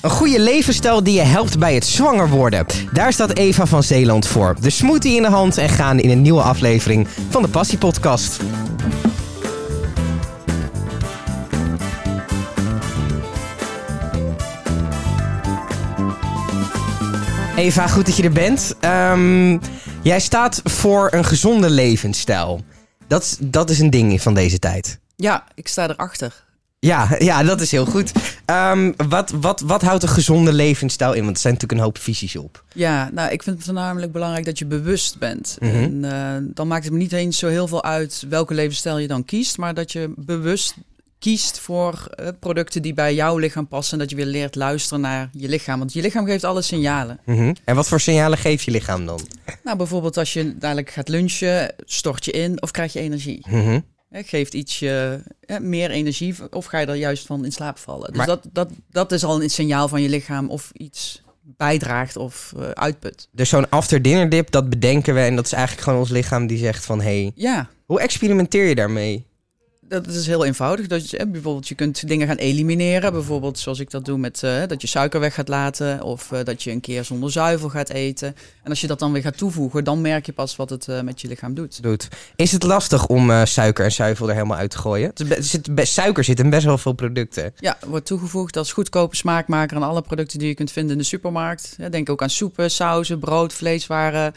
Een goede levensstijl die je helpt bij het zwanger worden. Daar staat Eva van Zeeland voor. De smoothie in de hand en gaan in een nieuwe aflevering van de Passie Podcast. Eva, goed dat je er bent. Ehm, jij staat voor een gezonde levensstijl. Dat, dat is een ding van deze tijd. Ja, ik sta erachter. Ja, ja, dat is heel goed. Ehm, wat, wat, wat houdt een gezonde levensstijl in? Want er zijn natuurlijk een hoop visies op. Ja, nou, ik vind het voornamelijk belangrijk dat je bewust bent. Mhm. En eh, dan maakt het me niet eens zo heel veel uit welke levensstijl je dan kiest, maar dat je bewust kiest voor eh, producten die bij jouw lichaam passen en dat je weer leert luisteren naar je lichaam. Want je lichaam geeft alle signalen. Mhm. En wat voor signalen geeft je lichaam dan? Nou, bijvoorbeeld als je dadelijk gaat lunchen, stort je in of krijg je energie. Hè, Geeft iets meer energie of ga je er juist van in slaap vallen? Dus Maar- dat, dat, dat is al een signaal van je lichaam of iets bijdraagt of eh, uitput. Dus zo'n after dinner dip, dat bedenken we. En dat is eigenlijk gewoon ons lichaam die zegt van... Hey, Ja, hoe experimenteer je daarmee? Dat is heel eenvoudig. Dat je, bijvoorbeeld, je kunt dingen gaan elimineren. Bijvoorbeeld zoals ik dat doe met eh, dat je suiker weg gaat laten. Of eh, dat je een keer zonder zuivel gaat eten. En als je dat dan weer gaat toevoegen, dan merk je pas wat het eh, met je lichaam doet. Doet. Is het lastig om suiker en zuivel er helemaal uit te gooien? Er zit, be- suiker zit in best wel veel producten. Ja, wordt toegevoegd als goedkope smaakmaker aan alle producten die je kunt vinden in de supermarkt. Denk ook aan soepen, sauzen, brood, vleeswaren.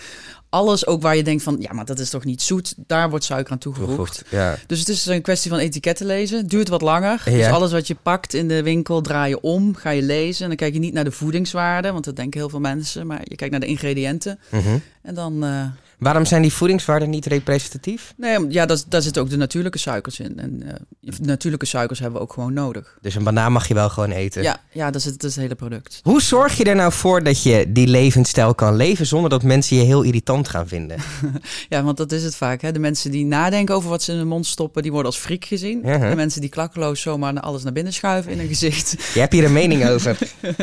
Alles ook waar je denkt van, ja, maar dat is toch niet zoet. Daar wordt suiker aan toegevoegd. Ja. Dus het is een kwestie van etiketten lezen. Duurt wat langer. Ja. Dus alles wat je pakt in de winkel draai je om, ga je lezen. En dan kijk je niet naar de voedingswaarde, want dat denken heel veel mensen. Maar je kijkt naar de ingrediënten. Mhm. En dan, eh, Waarom zijn die voedingswaarden niet representatief? nee, ja, daar, daar zitten ook de natuurlijke suikers in. En eh, natuurlijke suikers hebben we ook gewoon nodig. Dus een banaan mag je wel gewoon eten. Ja, ja dat, is het, dat is het hele product. Hoe zorg je er nou voor dat je die levensstijl kan leven... zonder dat mensen je heel irritant gaan vinden? Ja, want dat is het vaak. Hè? De mensen die nadenken over wat ze in hun mond stoppen, die worden als friek gezien. De mensen die klakkeloos zomaar alles naar binnen schuiven in hun gezicht. Je hebt hier een mening over.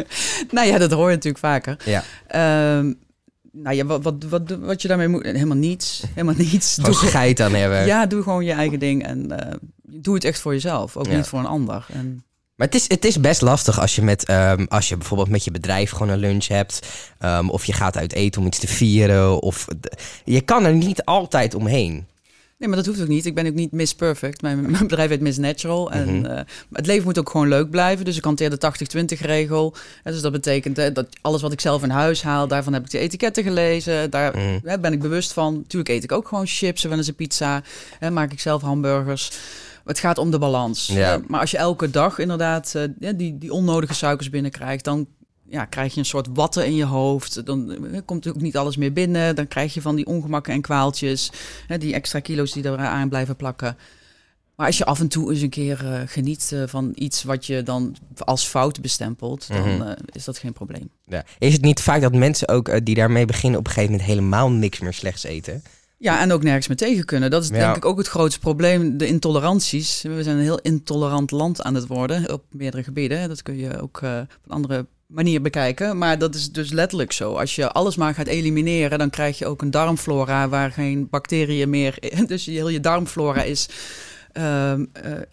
nou ja, dat hoor je natuurlijk vaker. Ja. Ehm, nou ja, wat, wat, wat, wat je daarmee moet... Helemaal niets. Helemaal niets. Gewoon Doe, scheid aan hebben. ja, doe gewoon je eigen ding. En eh, doe het echt voor jezelf. Ook Ja. niet voor een ander. En, Maar het is, het is best lastig als je, met, ehm, als je bijvoorbeeld met je bedrijf gewoon een lunch hebt. ehm, of je gaat uit eten om iets te vieren. Of, je kan er niet altijd omheen. Nee, maar dat hoeft ook niet. Ik ben ook niet Miss Perfect. Mijn, mijn bedrijf heet Miss Natural. En Mhm. eh, het leven moet ook gewoon leuk blijven. Dus ik hanteer de 80-20 regel. En dus dat betekent hè, dat alles wat ik zelf in huis haal... daarvan heb ik de etiketten gelezen. Daar Mhm. hè, ben ik bewust van. Natuurlijk eet ik ook gewoon chips en wel eens een pizza. Hè, maak ik zelf hamburgers. Het gaat om de balans. Ja. Eh, maar als je elke dag inderdaad eh, die, die onnodige suikers binnenkrijgt... dan ja, krijg je een soort watten in je hoofd. Dan eh, komt ook niet alles meer binnen. Dan krijg je van die ongemakken en kwaaltjes. Hè, die extra kilo's die er aan blijven plakken. Maar als je af en toe eens een keer eh, geniet eh, van iets wat je dan als fout bestempelt... dan Mhm. is dat geen probleem. Ja. Is het niet vaak dat mensen ook die daarmee beginnen... op een gegeven moment helemaal niks meer slechts eten? Ja, en ook nergens meer tegen kunnen. Dat is Ja. denk ik ook het grootste probleem. De intoleranties. We zijn een heel intolerant land aan het worden op meerdere gebieden. Dat kun je ook op een andere manier bekijken. Maar dat is dus letterlijk zo. Als je alles maar gaat elimineren, dan krijg je ook een darmflora waar geen bacteriën meer... Dus je, heel je darmflora is eh,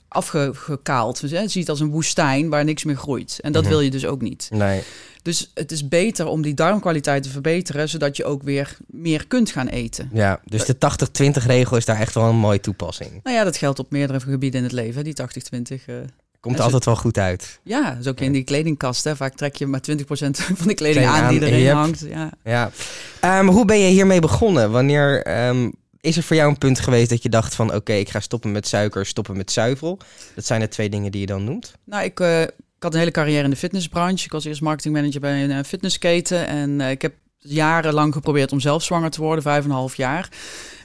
afgekaald. Dus, hè, ziet als een woestijn waar niks meer groeit. En dat Mhm. wil je dus ook niet. Nee. Dus het is beter om die darmkwaliteit te verbeteren, zodat je ook weer meer kunt gaan eten. Ja, dus de 80-20 regel is daar echt wel een mooie toepassing. Nou ja, dat geldt op meerdere gebieden in het leven, die 80-20. eh. Komt ze- altijd wel goed uit. ja, is ook in die kledingkast. Hè. Vaak trek je maar 20% van de kleding Kleding aan die aan, erin yep. hangt. Ja. Ja. Ehm, hoe ben je hiermee begonnen? Wanneer ehm, is er voor jou een punt geweest dat je dacht van... oké, ik ga stoppen met suiker, stoppen met zuivel? Dat zijn de twee dingen die je dan noemt. Nou, ik, eh, ik had een hele carrière in de fitnessbranche. Ik was eerst marketingmanager bij een eh, fitnessketen. En eh, ik heb jarenlang geprobeerd om zelf zwanger te worden, vijf en een half jaar.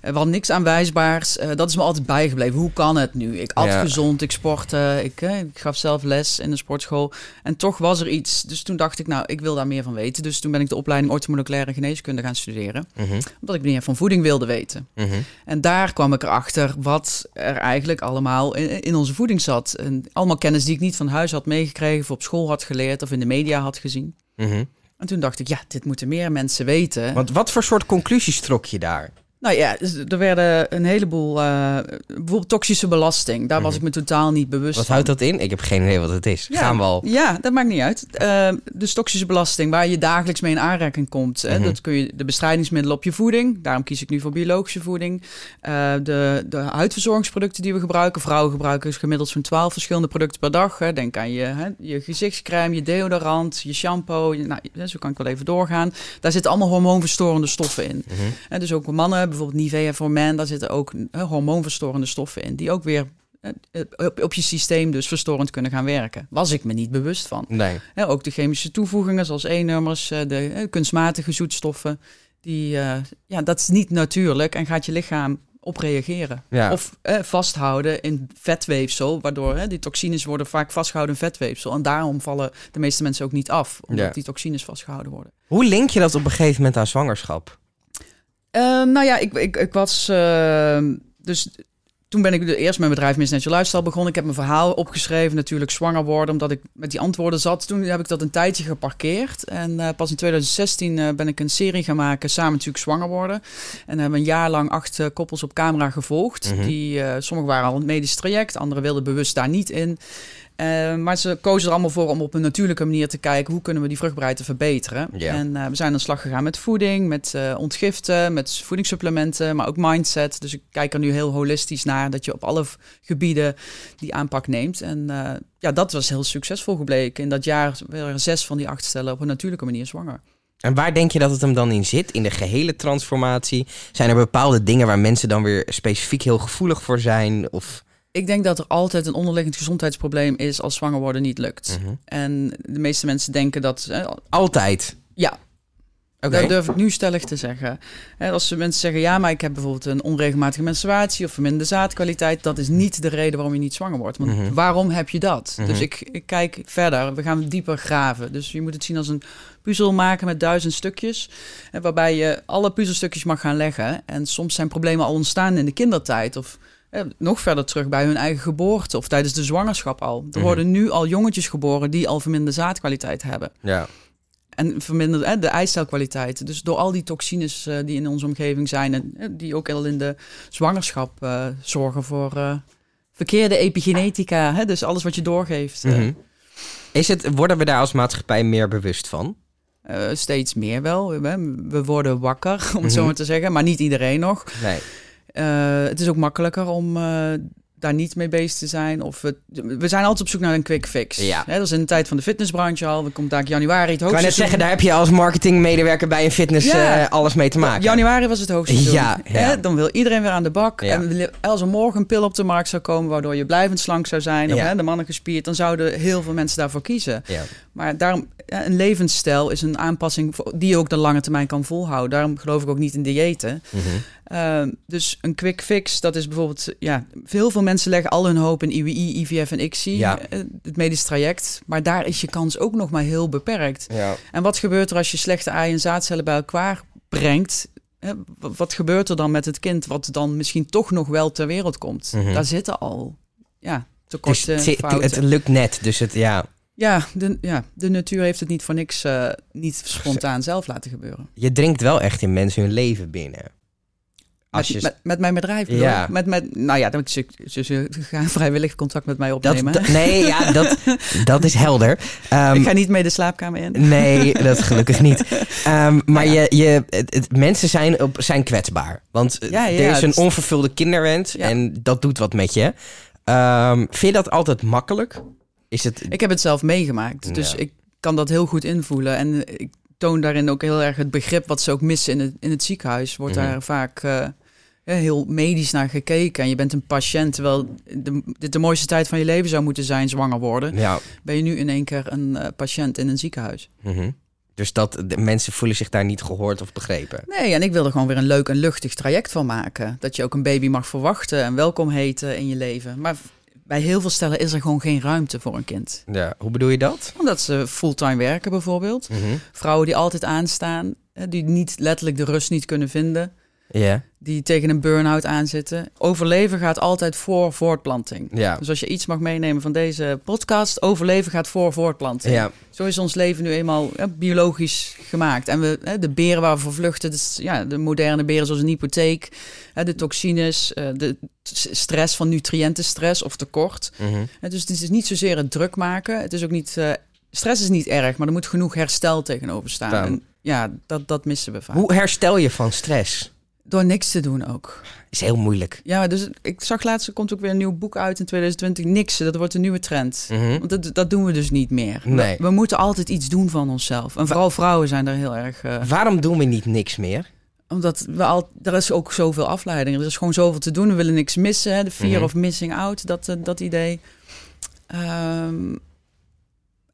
Eh, we hadden niks aanwijsbaars. Eh, dat is me altijd bijgebleven. Hoe kan het nu? Ik at Ja. gezond, ik sportte, ik, eh, ik gaf zelf les in de sportschool. En toch was er iets. Dus toen dacht ik, nou, ik wil daar meer van weten. Dus toen ben ik de opleiding orthomoleculaire geneeskunde gaan studeren. Mhm, Omdat ik meer van voeding wilde weten. mhm. En daar kwam ik erachter wat er eigenlijk allemaal in, in onze voeding zat. En allemaal kennis die ik niet van huis had meegekregen, of op school had geleerd, of in de media had gezien. Mhm. En toen dacht ik, ja, dit moeten meer mensen weten. Want wat voor soort conclusies trok je daar? Nou ja, dus er werden een heleboel, uh, bijvoorbeeld toxische belasting. Daar was mhm. ik me totaal niet bewust wat van. Houdt dat in? Ik heb geen idee wat het is. Ja, Gaan we al. Ja, dat maakt niet uit. Uh, dus toxische belasting, waar je dagelijks mee in aanraking komt. hè, mhm. dat kun je de bestrijdingsmiddelen op je voeding. Daarom kies ik nu voor biologische voeding. Uh, de, de huidverzorgingsproducten die we gebruiken. Vrouwen gebruiken gemiddeld zo'n 12 verschillende producten per dag. Hè. Denk aan je, hè, je gezichtscrème, je deodorant, je shampoo. Je, nou, zo kan ik wel even doorgaan. Daar zitten allemaal hormoonverstorende stoffen in. Mm dus ook mannen bijvoorbeeld Nivea voor men, daar zitten ook hormoonverstorende stoffen in, die ook weer op, op, je systeem dus verstorend kunnen gaan werken. Was ik me niet bewust van. Nee. ook de chemische toevoegingen zoals E-nummers, eh, de kunstmatige zoetstoffen, die, uh, ja, dat is niet natuurlijk en gaat je lichaam op reageren. Ja. Of eh, vasthouden in vetweefsel, waardoor hè, die toxines worden vaak vastgehouden in vetweefsel. En daarom vallen de meeste mensen ook niet af, omdat die toxines vastgehouden worden. Hoe link je dat op een gegeven moment aan zwangerschap? Ehm, nou ja, ik, ik, ik was. Ehm, dus toen ben ik de eerst mijn bedrijf Miss Natural Lifestyle begonnen. Ik heb mijn verhaal opgeschreven, natuurlijk zwanger worden, omdat ik met die antwoorden zat. Toen heb ik dat een tijdje geparkeerd. En uh, pas in 2016 uh, eh, ben ik een serie gaan maken, samen natuurlijk zwanger worden. En hebben een jaar lang acht uh, koppels op camera gevolgd. Mhm. Die, sommigen waren al een medisch traject, anderen wilden bewust daar niet in. Uh, maar ze kozen er allemaal voor om op een natuurlijke manier te kijken hoe kunnen we die vruchtbaarheid verbeteren. Ja. En uh, we zijn aan de slag gegaan met voeding, met uh, ontgiften, met voedingssupplementen, maar ook mindset. Dus ik kijk er nu heel holistisch naar dat je op alle gebieden die aanpak neemt. En ja, dat was heel succesvol gebleken. In dat jaar waren zes van die acht stellen op een natuurlijke manier zwanger. En waar denk je dat het hem dan in zit? In de gehele transformatie? Zijn er bepaalde dingen waar mensen dan weer specifiek heel gevoelig voor zijn? Of... Ik denk dat er altijd een onderliggend gezondheidsprobleem is als zwanger worden niet lukt. Mhm. En de meeste mensen denken dat. altijd? Ja. Okay. Dat durf ik nu stellig te zeggen. als mensen zeggen, ja, maar ik heb bijvoorbeeld een onregelmatige menstruatie of verminderde zaadkwaliteit, dat is niet de reden waarom je niet zwanger wordt. Want mhm. waarom heb je dat? Mhm. Dus ik, ik kijk verder, we gaan dieper graven. Dus je moet het zien als een puzzel maken met duizend stukjes, waarbij je alle puzzelstukjes mag gaan leggen. En soms zijn problemen al ontstaan in de kindertijd of nog verder terug bij hun eigen geboorte of tijdens de zwangerschap al. Er mhm. worden nu al jongetjes geboren die al verminderde zaadkwaliteit hebben. Ja. En verminderd de eicelkwaliteit. Dus door al die toxines uh, die in onze omgeving zijn en die ook al in de zwangerschap uh, zorgen voor verkeerde epigenetica. Hè? Dus alles wat je doorgeeft. Mm Is het, worden we daar als maatschappij meer bewust van? steeds meer wel. We worden wakker, om het zo mhm. maar te zeggen. Maar niet iedereen nog. Nee. Uh, het is ook makkelijker om uh, daar niet mee bezig te zijn. Of we, we zijn altijd op zoek naar een quick fix. Ja. dat is in de tijd van de fitnessbranche al. We komt daar januari het hoogste. Ik net zeggen, daar heb je als marketingmedewerker bij een fitness ja. uh, alles mee te maken. Januari was het hoogste. Ja, ja. Dan wil iedereen weer aan de bak. En als er morgen een pil op de markt zou komen waardoor je blijvend slank zou zijn, of hè, de mannen gespierd, dan zouden heel veel mensen daarvoor kiezen. Ja. Maar daarom, een levensstijl is een aanpassing die je ook de lange termijn kan volhouden. Daarom geloof ik ook niet in diëten. Mm Ehm, dus een quick fix, dat is bijvoorbeeld, ja, veel veel mensen leggen al hun hoop in IWI, IVF en ICSI, ja. Eh, het medisch traject. Maar daar is je kans ook nog maar heel beperkt. Ja. En wat gebeurt er als je slechte ei- en zaadcellen bij elkaar brengt? Wat gebeurt er dan met het kind wat dan misschien toch nog wel ter wereld komt? Mhm. Daar zitten al, ja, tekorten, het, het, het, lukt net, dus het, ja... Ja de, ja, de natuur heeft het niet voor niks uh, niet spontaan zelf laten gebeuren. Je dringt wel echt in mensen hun leven binnen. Als met, je... met, met, mijn bedrijf ja. Met, met, nou ja, dan ze, ze, ze gaan vrijwillig contact met mij opnemen. Dat, nee, ja, dat, dat is helder. Um, ik ga niet mee de slaapkamer in. Nee, dat gelukkig niet. Um, maar ja. je, je, het, mensen zijn, op, zijn kwetsbaar. Want ja, er is een onvervulde kinderwens en dat doet wat met je. Um, vind je dat altijd makkelijk? Is het... Ik heb het zelf meegemaakt, dus ik kan dat heel goed invoelen. En ik toon daarin ook heel erg het begrip wat ze ook missen in het, in het ziekenhuis. Wordt mhm. daar vaak... Uh, heel medisch naar gekeken. En je bent een patiënt, terwijl dit de mooiste tijd van je leven zou moeten zijn, zwanger worden. Ja. Ben je nu in één keer een uh, patiënt in een ziekenhuis. Mm Dus dat de mensen voelen zich daar niet gehoord of begrepen. Nee, en ik wil er gewoon weer een leuk en luchtig traject van maken. Dat je ook een baby mag verwachten en welkom heten in je leven. Maar bij heel veel stellen is er gewoon geen ruimte voor een kind. Ja, hoe bedoel je dat? Omdat ze fulltime werken bijvoorbeeld. Mhm. Vrouwen die altijd aanstaan, die niet letterlijk de rust niet kunnen vinden. Ja. Die tegen een burn-out aanzitten. Overleven gaat altijd voor voortplanting. Ja. Dus als je iets mag meenemen van deze podcast, overleven gaat voor voortplanting. Ja. Zo is ons leven nu eenmaal hè, biologisch gemaakt. En we, hè, de beren waar we voor vluchten, dus, ja, de moderne beren zoals een hypotheek, hè, de toxines, uh, de stress van nutriëntenstress of tekort. Mm -hmm. dus het is niet zozeer het druk maken. Het is ook niet, uh, stress is niet erg, maar er moet genoeg herstel tegenover staan. En, ja, dat, dat missen we vaak. Hoe herstel je van stress? Door niks te doen ook. Is heel moeilijk. Ja, dus ik zag laatst, er komt ook weer een nieuw boek uit in 2020. Niks, dat wordt een nieuwe trend. Mm -hmm. Want dat, dat doen we dus niet meer. Nee. We, we, moeten altijd iets doen van onszelf. En vooral vrouwen zijn daar heel erg... Uh, Waarom doen we niet niks meer? Omdat we al, er is ook zoveel afleiding. Er is gewoon zoveel te doen. We willen niks missen. Hè? De fear Mhm. mm -hmm. of missing out, dat, uh, dat idee. Um,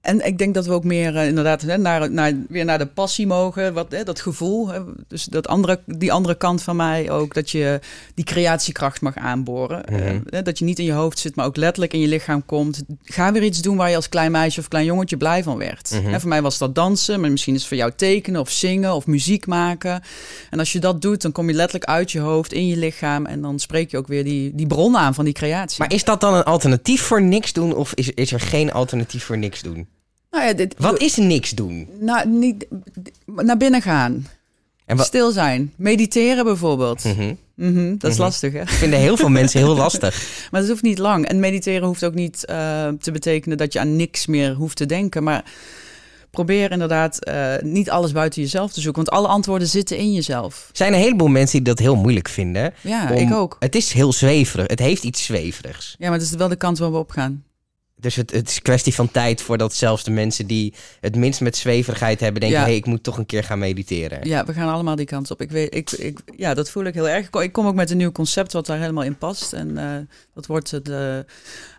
en ik denk dat we ook meer uh, inderdaad hè, naar, naar, weer naar de passie mogen. Wat, hè, dat gevoel. Hè, dus dat andere, die andere kant van mij ook. Dat je die creatiekracht mag aanboren. Mhm. Uh, hè, dat je niet in je hoofd zit, maar ook letterlijk in je lichaam komt. Ga weer iets doen waar je als klein meisje of klein jongetje blij van werd. Mhm. Hè, voor mij was dat dansen. Maar misschien is het voor jou tekenen of zingen of muziek maken. En als je dat doet, dan kom je letterlijk uit je hoofd, in je lichaam. En dan spreek je ook weer die, die bron aan van die creatie. Maar is dat dan een alternatief voor niks doen? Of is, is er geen alternatief voor niks doen? Nou ja, dit, Wat is niks doen? Nou, niet, naar binnen gaan. En Stil zijn. Mediteren bijvoorbeeld. Mm -hmm. Mm -hmm, dat is Mhm. lastig, hè? vinden heel veel mensen heel lastig. Maar dat hoeft niet lang. En mediteren hoeft ook niet uh, te betekenen dat je aan niks meer hoeft te denken. Maar probeer inderdaad uh, niet alles buiten jezelf te zoeken. Want alle antwoorden zitten in jezelf. Er zijn een heleboel mensen die dat heel moeilijk vinden. Ja, om, ik ook. Het is heel zweverig. Het heeft iets zweverigs. Ja, maar het is wel de kant waar we op gaan. Dus het, het is kwestie van tijd voordat zelfs de mensen die het minst met zweverigheid hebben, denken: Ja. hé, hey, ik moet toch een keer gaan mediteren. Ja, we gaan allemaal die kant op. Ik weet, ik, ik, ja, dat voel ik heel erg. Ik kom- Ik kom ook met een nieuw concept wat daar helemaal in past. En eh, dat wordt het, eh,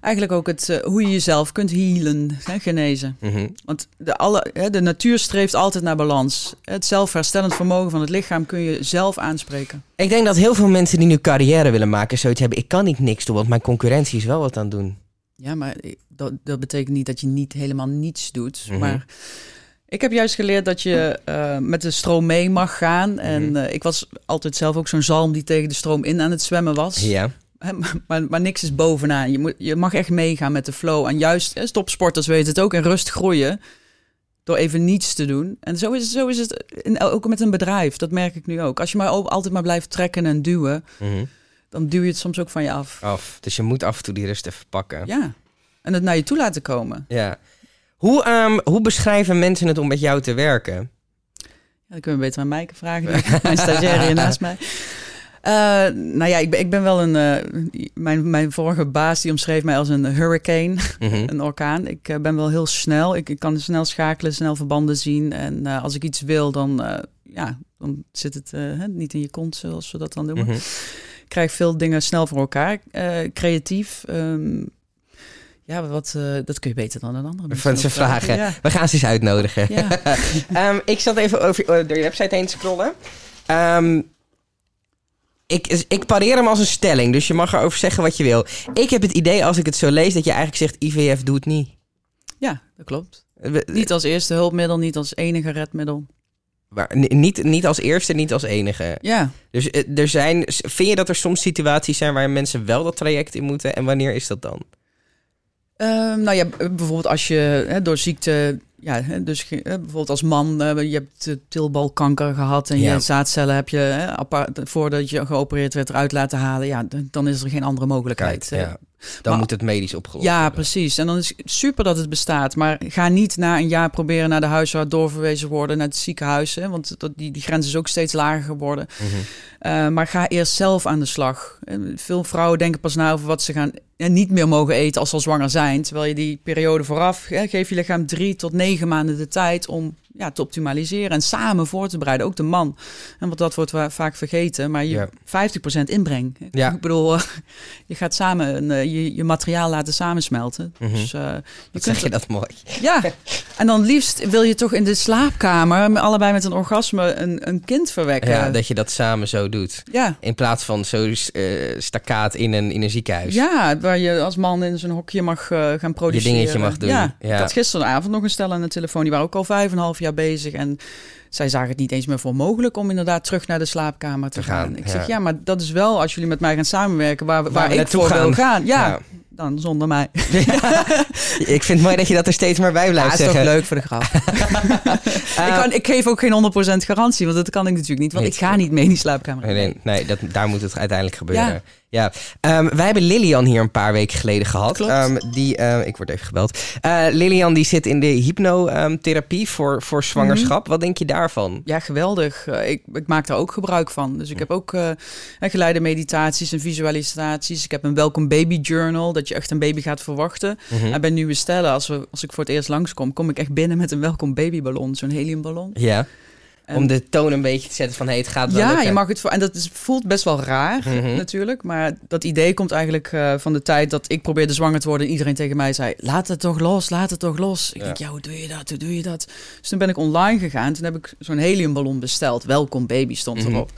eigenlijk ook het, eh, hoe je jezelf kunt healen, hè, genezen. Mhm. Want de, alle, hè, de natuur streeft altijd naar balans. Het zelfherstellend vermogen van het lichaam kun je zelf aanspreken. Ik denk dat heel veel mensen die nu carrière willen maken, zoiets hebben: ik kan niet niks doen, want mijn concurrentie is wel wat aan het doen. Ja, maar dat, dat betekent niet dat je niet helemaal niets doet. Mhm. Maar ik heb juist geleerd dat je eh, met de stroom mee mag gaan. En Mhm. eh, ik was altijd zelf ook zo'n zalm die tegen de stroom in aan het zwemmen was. Ja. Maar, maar, niks is bovenaan. Je, moet, je mag echt meegaan met de flow. En juist, topsporters weten het ook, in rust groeien. Door even niets te doen. En zo is het, zo is het in, ook met een bedrijf. Dat merk ik nu ook. Als je maar altijd maar blijft trekken en duwen, Mhm. Dan duw je het soms ook van je af. Af. Dus je moet af en toe die rust even pakken. Ja. En het naar je toe laten komen. Ja. Hoe, ehm, hoe beschrijven mensen het om met jou te werken? Ja, dan kunnen we beter aan Mijke vragen. Mijn stagiaire hier naast mij. Eh, nou ja, ik ben, ik ben wel een... eh, mijn, mijn vorige baas die omschreef mij als een hurricane. Mhm. een orkaan. Ik eh, ben wel heel snel. Ik, ik kan snel schakelen, snel verbanden zien. En als ik iets wil, dan, ja, dan zit het niet in je kont, zoals we dat dan. Ik krijg veel dingen snel voor elkaar. Eh, creatief. ehm, ja, wat, eh, dat kun je beter dan een andere Van ze ook vragen. Ja. We gaan ze eens uitnodigen. Ja. Ehm, ik zat even over, eh, door je website heen te scrollen. Ehm, ik, ik pareer hem als een stelling, dus je mag erover zeggen wat je wil. Ik heb het idee, als ik het zo lees, dat je eigenlijk zegt: IVF doet niet. ja, dat klopt. We- Niet als eerste hulpmiddel, niet als enige redmiddel. Maar ni- niet, niet als eerste, niet als enige. Ja, Dus eh, er zijn, vind je dat er soms situaties zijn waar mensen wel dat traject in moeten? En wanneer is dat dan? Ehm, nou ja, bijvoorbeeld als je hè, door ziekte, ja, dus bijvoorbeeld als man, eh, je hebt tilbalkanker gehad en Ja. je zaadcellen heb je hè, apart, voordat je geopereerd werd eruit laten halen, ja, dan is er geen andere mogelijkheid. Kijk, eh. ja. Dan maar- moet het medisch opgelost Ja, worden. precies. En dan is het super dat het bestaat. Maar ga niet na een jaar proberen naar de huisarts doorverwezen worden naar het ziekenhuis. Hè, want dat, die, die grens is ook steeds lager geworden. Mhm. Uh, maar ga eerst zelf aan de slag. Eh, Veel vrouwen denken pas na over wat ze gaan en niet meer mogen eten als ze al zwanger zijn. Terwijl je die periode vooraf, hè, geef je lichaam drie tot negen maanden de tijd om ja, te optimaliseren en samen voor te bereiden. Ook de man. En want dat wordt vaak vergeten. Maar je Ja. 50% inbreng. Ja. Ik bedoel, eh, je gaat samen een, eh, je, je materiaal laten samensmelten. Mhm. Dus eh, je kunt zeg je dat mooi? ja, en dan liefst wil je toch in de slaapkamer, allebei met een orgasme, een, een kind verwekken. Ja, dat je dat samen zo doet. ja. In plaats van zo stakaat in een, in een ziekenhuis. Ja, waar je als man in zo'n hokje mag eh, gaan produceren. dingetje mag doen. Ja, Ja. ik had gisteravond nog een stel aan de telefoon. Die waren ook al vijf en een half jaar bezig. En zij zagen het niet eens meer voor mogelijk om inderdaad terug naar de slaapkamer te, gaan. Ik zeg, ja, maar dat is wel als jullie met mij gaan samenwerken, waar, waar, ik voor gaan. wil gaan. ja dan zonder mij. ik vind het mooi dat je dat er steeds maar bij blijft ja, zeggen. is toch leuk voor de grap. ik, kan, ik, geef ook geen 100% garantie, want dat kan ik natuurlijk niet. Want ik ga niet mee in die slaapkamer. Nee, nee, nee dat, daar moet het uiteindelijk gebeuren. Ja, um, wij hebben Lilian hier een paar weken geleden gehad. Um, die, uh, ik word even gebeld. Uh, Lilian die zit in de hypnotherapie um, voor, voor zwangerschap. Mm Wat denk je daarvan? Ja, geweldig. Uh, ik, ik, maak daar ook gebruik van. Dus ik heb ook uh, geleide meditaties en visualisaties. Ik heb een welcome baby journal, dat je echt een baby gaat verwachten. Mm -hmm. En bij nieuwe stellen, als, we, als ik voor het eerst langskom, kom ik echt binnen met een welkom babyballon, zo'n heliumballon. Ja. Om de toon een beetje te zetten van hey, het gaat wel. Ja, je mag het voor. En dat is, voelt best wel raar mhm. natuurlijk. Maar dat idee komt eigenlijk uh, van de tijd dat ik probeerde zwanger te worden. En iedereen tegen mij zei: Laat het toch los, laat het toch los. Ik denk, ja, hoe doe je dat? Hoe doe je dat? Dus toen ben ik online gegaan. Toen heb ik zo'n heliumballon besteld. Welkom baby stond mhm. erop.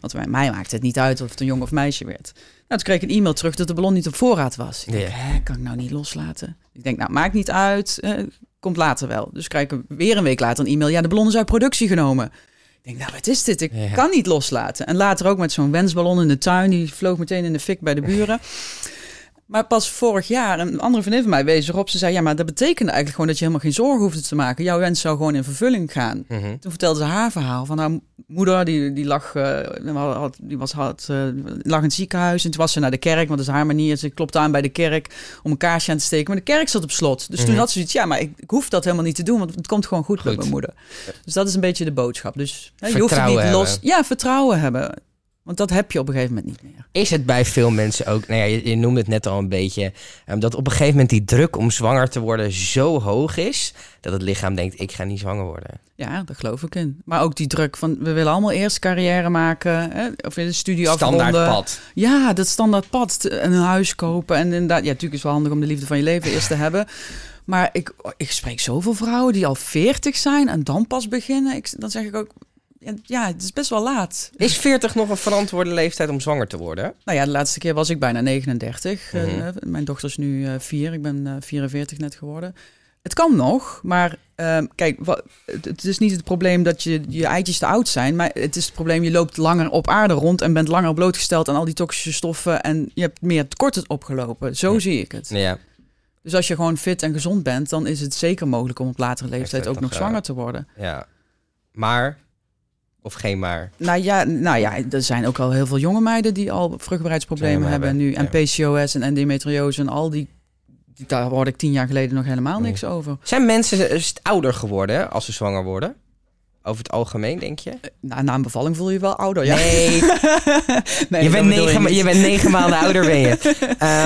Want bij mij maakte het niet uit of het een jong of meisje werd. Nou, toen kreeg ik een e-mail terug dat de ballon niet op voorraad was. Ik denk, kan ik nou niet loslaten? Ik denk, nou, maakt niet uit. Uh, komt later wel. Dus krijg ik weer een week later een e-mail. Ja, de ballon is uit productie genomen. Ik denk, nou, wat is dit? Ik kan niet loslaten. En later ook met zo'n wensballon in de tuin. Die vloog meteen in de fik bij de buren. Maar pas vorig jaar, een andere vriendin van mij wees erop. Ze zei, ja, maar dat betekende eigenlijk gewoon dat je helemaal geen zorgen hoefde te maken. Jouw wens zou gewoon in vervulling gaan. Mhm. Toen vertelde ze haar verhaal van haar moeder, die, die lag, uh, had, die was, had, uh, lag in het ziekenhuis. En toen was ze naar de kerk, want dat is haar manier. Ze klopte aan bij de kerk om een kaarsje aan te steken. Maar de kerk zat op slot. Dus toen mhm. had ze zoiets, ja, maar ik, ik, hoef dat helemaal niet te doen, want het komt gewoon goed, goed. met mijn moeder. Dus dat is een beetje de boodschap. Dus hè, je hoeft het niet los. Ja, vertrouwen hebben. Want dat heb je op een gegeven moment niet meer. Is het bij veel mensen ook, nou ja, je, je noemde het net al een beetje, um, dat op een gegeven moment die druk om zwanger te worden zo hoog is, dat het lichaam denkt, ik ga niet zwanger worden. Ja, daar geloof ik in. Maar ook die druk van, we willen allemaal eerst carrière maken, hè, of in de studie afronden. Standaard pad. Ja, dat standaard pad. Een huis kopen. En inderdaad, ja, natuurlijk is het wel handig om de liefde van je leven eerst te hebben. Maar ik, ik spreek zoveel vrouwen die al 40 zijn en dan pas beginnen. Ik, dan zeg ik ook, ja, het is best wel laat. Is 40 nog een verantwoorde leeftijd om zwanger te worden? Nou ja, de laatste keer was ik bijna 39. Mm -hmm. uh, mijn dochter is nu uh, 4, ik ben uh, eh, 44 net geworden. Het kan nog, maar uh, kijk, wat, het is niet het probleem dat je, je eitjes te oud zijn, maar het is het probleem je loopt langer op aarde rond en bent langer blootgesteld aan al die toxische stoffen en je hebt meer tekort opgelopen. Zo ja. zie ik het. Ja. Dus als je gewoon fit en gezond bent, dan is het zeker mogelijk om op latere leeftijd ook nog zwanger te worden. Ja, maar of geen maar? Nou ja, nou ja, er zijn ook al heel veel jonge meiden die al vruchtbaarheidsproblemen hebben, nu. En PCOS en endometriose en al die. Daar hoorde ik tien jaar geleden nog helemaal niks over. Zijn mensen ouder geworden als ze zwanger worden? Over het algemeen, denk je? Nou, na een bevalling voel je je wel ouder, ja. Nee. nee je, bent negen, je, bent negen maanden ouder, ben je.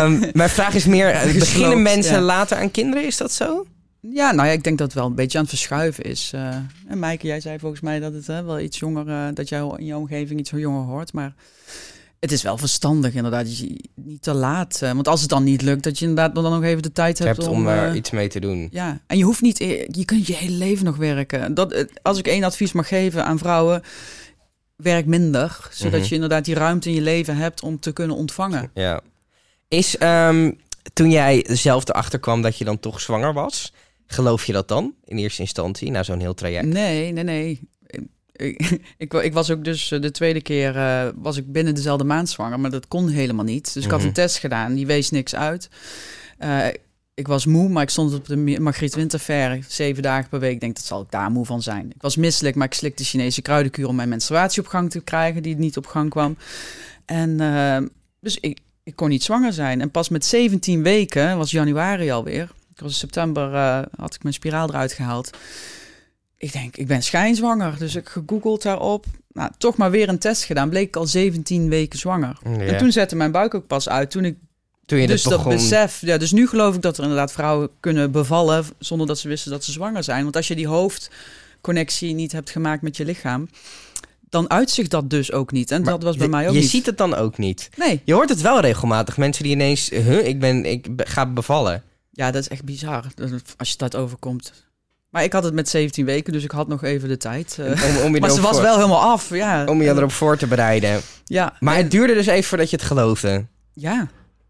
Um, mijn vraag is meer, beginnen mensen ja. later aan kinderen? Is dat zo? Ja, nou ja, ik denk dat het wel een beetje aan het verschuiven is. Uh, en Maaike, jij zei volgens mij dat het uh, wel iets jonger, uh, dat jij in jouw omgeving iets jonger hoort. Maar het is wel verstandig inderdaad, dat je niet te laat. want als het dan niet lukt, dat je inderdaad dan nog even de tijd hebt, hebt om, er iets mee te doen. Ja, en je hoeft niet, je kunt je hele leven nog werken. Dat, als ik één advies mag geven aan vrouwen, werk minder. Zodat mm -hmm. je inderdaad die ruimte in je leven hebt om te kunnen ontvangen. Ja. Is um, toen jij zelf erachter kwam dat je dan toch zwanger was Geloof je dat dan in eerste instantie, na zo'n heel traject? Nee, nee, nee. Ik, ik, ik, was ook dus eh, de tweede keer uh, was ik binnen dezelfde maand zwanger, maar dat kon helemaal niet. Dus ik had een mhm. test gedaan, die wees niks uit. Uh, ik was moe, maar ik stond op de Margriet Winterfair zeven dagen per week. Ik denk, dat zal ik daar moe van zijn. Ik was misselijk, maar ik slikte Chinese kruidenkuur om mijn menstruatie op gang te krijgen, die niet op gang kwam. En dus ik, ik kon niet zwanger zijn. En pas met 17 weken, was januari alweer, was in september, uh, had ik mijn spiraal eruit gehaald. Ik denk, ik ben schijnzwanger. Dus ik gegoogeld daarop. Nou, toch maar weer een test gedaan. Bleek ik al 17 weken zwanger. Ja. En toen zette mijn buik ook pas uit. Toen ik toen je dus dat besef. Ja, dus nu geloof ik dat er inderdaad vrouwen kunnen bevallen zonder dat ze wisten dat ze zwanger zijn. Want als je die hoofdconnectie niet hebt gemaakt met je lichaam, dan uitzicht dat dus ook niet. En maar dat was bij mij ook je niet. Je ziet het dan ook niet. Nee. Je hoort het wel regelmatig. Mensen die ineens, huh, ik, ben, ik ga bevallen. Ja, dat is echt bizar als je dat overkomt. Maar ik had het met 17 weken, dus ik had nog even de tijd. Om, om je maar ze was wel helemaal af, ja. Om je erop voor te bereiden. Ja. Maar het duurde dus even voordat je het geloofde. Ja.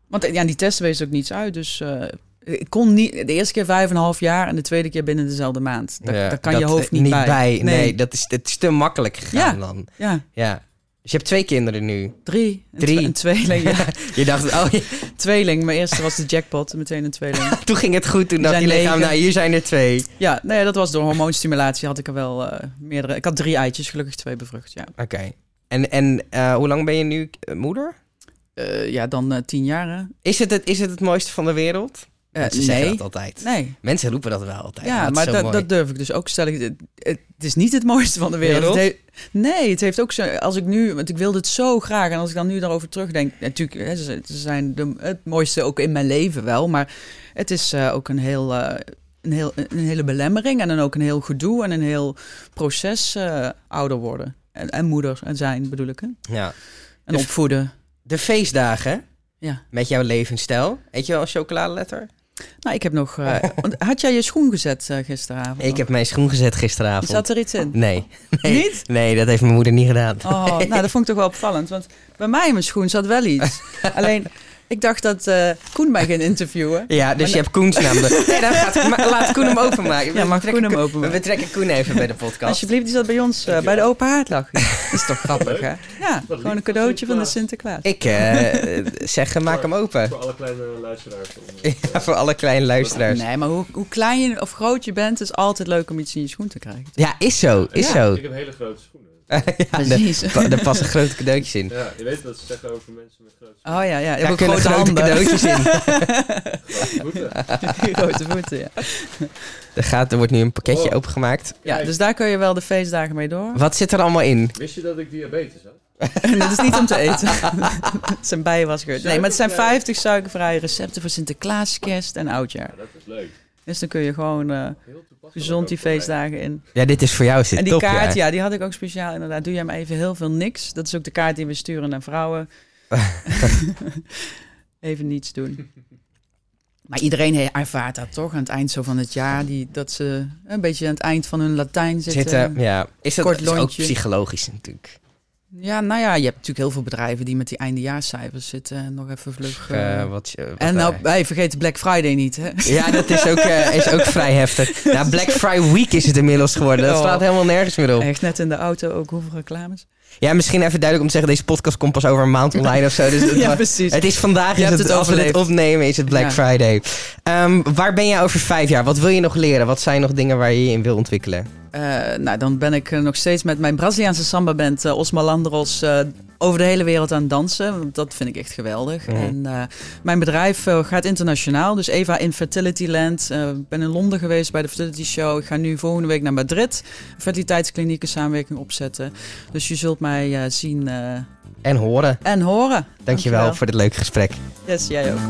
Want ja, die testen wees ook niets uit, dus... Uh, Ik kon niet, de eerste keer vijf en een half jaar en de tweede keer binnen dezelfde maand. Daar, kan je hoofd niet, niet bij. Nee. dat is, het is te makkelijk gegaan dan. Ja. ja. Dus je hebt twee kinderen nu? Drie. Drie. Een tweeling. Ja. je dacht, oh... Tweeling. Mijn eerste was de jackpot. Meteen een tweeling. toen ging het goed. Toen dacht je lichaam, nou hier zijn er twee. Ja, nee, nou dat was door hormoonstimulatie had ik er wel uh, meerdere... Ik had drie eitjes, gelukkig twee bevrucht, ja. Oké. En, en uh, hoe lang ben je nu uh, moeder? ja, dan tien jaar. Is het, het, is het het mooiste van de wereld? Uh, Mensen nee. dat altijd. Nee. Mensen roepen dat wel altijd. Ja, maar dat, dat, durf ik dus ook stellen. Het, het, is niet het mooiste van de wereld. Het nee, het heeft ook zo. Als ik nu, want ik wilde het zo graag. En als ik dan nu daarover terugdenk. Natuurlijk, hè, ze, zijn de, het mooiste ook in mijn leven wel. Maar het is uh, ook een heel. Uh, een, heel, een hele belemmering en dan ook een heel gedoe en een heel proces ouder worden. En, en moeder en zijn bedoel ik. Hè? Ja. En opvoeden. De feestdagen ja. met jouw levensstijl. Eet je wel een chocoladeletter? Nou, ik heb nog. Uh, had jij je schoen gezet uh, gisteravond? Ik heb mijn schoen gezet gisteravond. Zat er iets in? Nee. nee. Niet? Nee, dat heeft mijn moeder niet gedaan. Oh, nou, dat vond ik toch wel opvallend. Want bij mij in mijn schoen zat wel iets. Alleen, ik dacht dat uh, Koen mij ging interviewen. Ja, dus je hebt Koens naam. Nee, dan gaat, laat Koen hem openmaken. Ja, mag Koen hem openmaken. We trekken Koen even bij de podcast. Alsjeblieft, die zat bij ons uh, bij de open haardlag. Dat is toch grappig, hè? Ja, gewoon een cadeautje van de Sinterklaas. Ik uh, zeg, maak hem open. Voor alle kleine luisteraars. Ja, voor alle kleine luisteraars. Nee, maar hoe, hoe klein je of groot je bent, is altijd leuk om iets in je schoen te krijgen. Ja, is zo, is ja. zo. Ik heb hele grote schoenen. ja, Precies. Daar passen grote cadeautjes in. Ja, je weet wat ze zeggen over mensen met grote. Oh ja, ja. Daar kunnen grote, grote cadeautjes in. grote voeten. grote voeten, ja. Er, gaat, er wordt nu een pakketje oh. opengemaakt. Ja, dus daar kun je wel de feestdagen mee door. Wat zit er allemaal in? Wist je dat ik diabetes had? dat is niet om te eten. het zijn bijenwasgeurt. Nee, maar het zijn 50 suikervrije recepten voor Sinterklaas, kerst en oudjaar. Ja, dat is leuk. Dus dan kun je gewoon uh, gezond die feestdagen in. Ja, dit is voor jou zit En die top, kaart, ja. ja. die had ik ook speciaal inderdaad. Doe jij maar even heel veel niks. Dat is ook de kaart die we sturen naar vrouwen. even niets doen. Maar iedereen ervaart dat toch aan het eind zo van het jaar. Die, dat ze een beetje aan het eind van hun Latijn zitten. zitten ja. Is dat, is ook psychologisch natuurlijk? Ja, nou ja, je hebt natuurlijk heel veel bedrijven die met die eindejaarscijfers zitten. Nog even vlug. Uh, wat, wat, en nou, wij vergeten Black Friday niet, hè? Ja, dat is ook, uh, is ook vrij heftig. Nou, Black Friday Week is het inmiddels geworden. Dat oh. slaat helemaal nergens meer op. Echt net in de auto ook hoeveel reclames. Ja, misschien even duidelijk om te zeggen, deze podcast komt pas over een maand online of zo. Dus het, ja, precies. Het is vandaag, is het, het als we dit opnemen, is het Black ja. Friday. Um, waar ben je over vijf jaar? Wat wil je nog leren? Wat zijn nog dingen waar je je in wil ontwikkelen? Uh, nou, dan ben ik nog steeds met mijn Braziliaanse samba-band uh, Osma Landros uh, over de hele wereld aan het dansen. Want dat vind ik echt geweldig. Mm. En mijn bedrijf gaat internationaal. Dus Eva Infertility Land. Ik ben in Londen geweest bij de Fertility Show. Ik ga nu volgende week naar Madrid. Fertiliteitsklinieken samenwerking opzetten. Dus je zult mij zien... en horen. En horen. Dankjewel, Dankjewel voor dit leuke gesprek. Yes, jij ook.